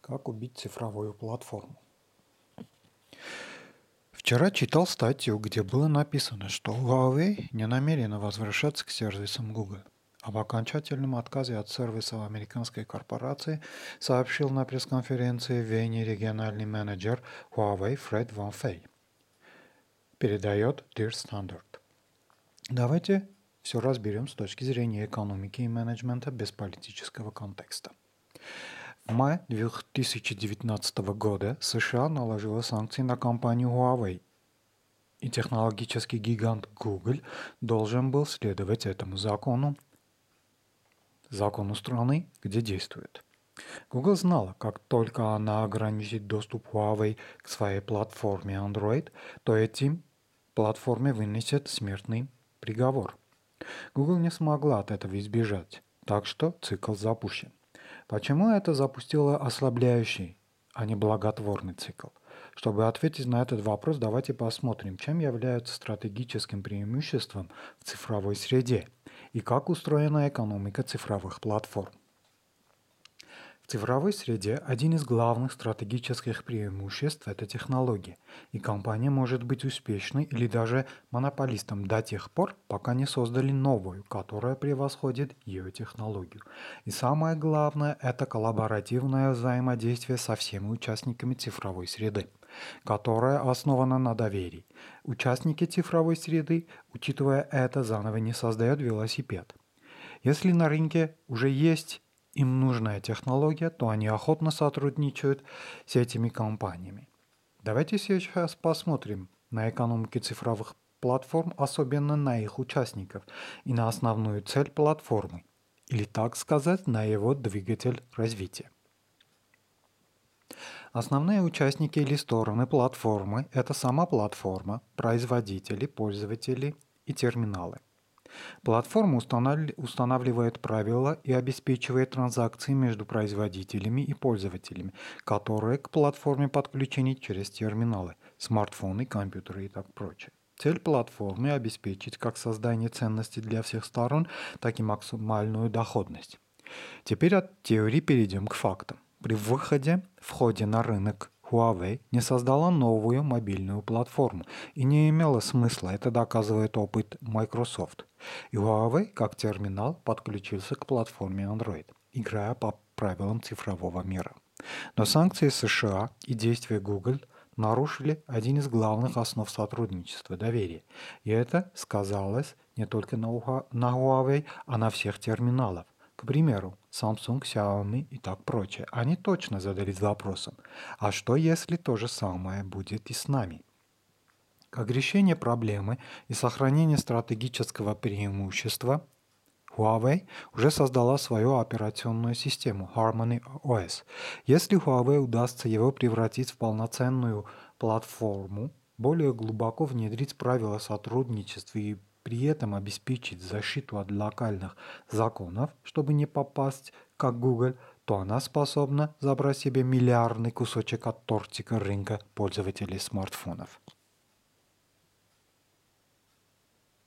Как убить цифровую платформу? Вчера читал статью, где было написано, что Huawei не намерена возвращаться к сервисам Google. Об окончательном отказе от сервиса американской корпорации сообщил на пресс-конференции в Вене региональный менеджер Huawei Фред Ван Фей. Передает Dear Standard. Давайте все разберем с точки зрения экономики и менеджмента без политического контекста. Мае 2019 года США наложила санкции на компанию Huawei, и технологический гигант Google должен был следовать этому закону, закону страны, где действует. Google знала, как только она ограничит доступ Huawei к своей платформе Android, то этим платформе вынесет смертный приговор. Google не смогла от этого избежать, так что цикл запущен. Почему это запустило ослабляющий, а не благотворный цикл? Чтобы ответить на этот вопрос, давайте посмотрим, чем является стратегическим преимуществом в цифровой среде и как устроена экономика цифровых платформ цифровой среде один из главных стратегических преимуществ – это технология, и компания может быть успешной или даже монополистом до тех пор, пока не создали новую, которая превосходит ее технологию. И самое главное – это коллаборативное взаимодействие со всеми участниками цифровой среды которая основана на доверии. Участники цифровой среды, учитывая это, заново не создают велосипед. Если на рынке уже есть им нужная технология, то они охотно сотрудничают с этими компаниями. Давайте сейчас посмотрим на экономики цифровых платформ, особенно на их участников и на основную цель платформы, или так сказать, на его двигатель развития. Основные участники или стороны платформы – это сама платформа, производители, пользователи и терминалы – Платформа устанавливает правила и обеспечивает транзакции между производителями и пользователями, которые к платформе подключены через терминалы, смартфоны, компьютеры и так прочее. Цель платформы – обеспечить как создание ценности для всех сторон, так и максимальную доходность. Теперь от теории перейдем к фактам. При выходе, входе на рынок Huawei не создала новую мобильную платформу и не имело смысла, это доказывает опыт Microsoft. И Huawei как терминал подключился к платформе Android, играя по правилам цифрового мира. Но санкции США и действия Google нарушили один из главных основ сотрудничества – доверие. И это сказалось не только на Huawei, а на всех терминалах. К примеру, Samsung, Xiaomi и так прочее. Они точно задались вопросом, а что если то же самое будет и с нами? Как решение проблемы и сохранение стратегического преимущества, Huawei уже создала свою операционную систему Harmony OS. Если Huawei удастся его превратить в полноценную платформу, более глубоко внедрить правила сотрудничества и при этом обеспечить защиту от локальных законов, чтобы не попасть как Google, то она способна забрать себе миллиардный кусочек от тортика рынка пользователей смартфонов.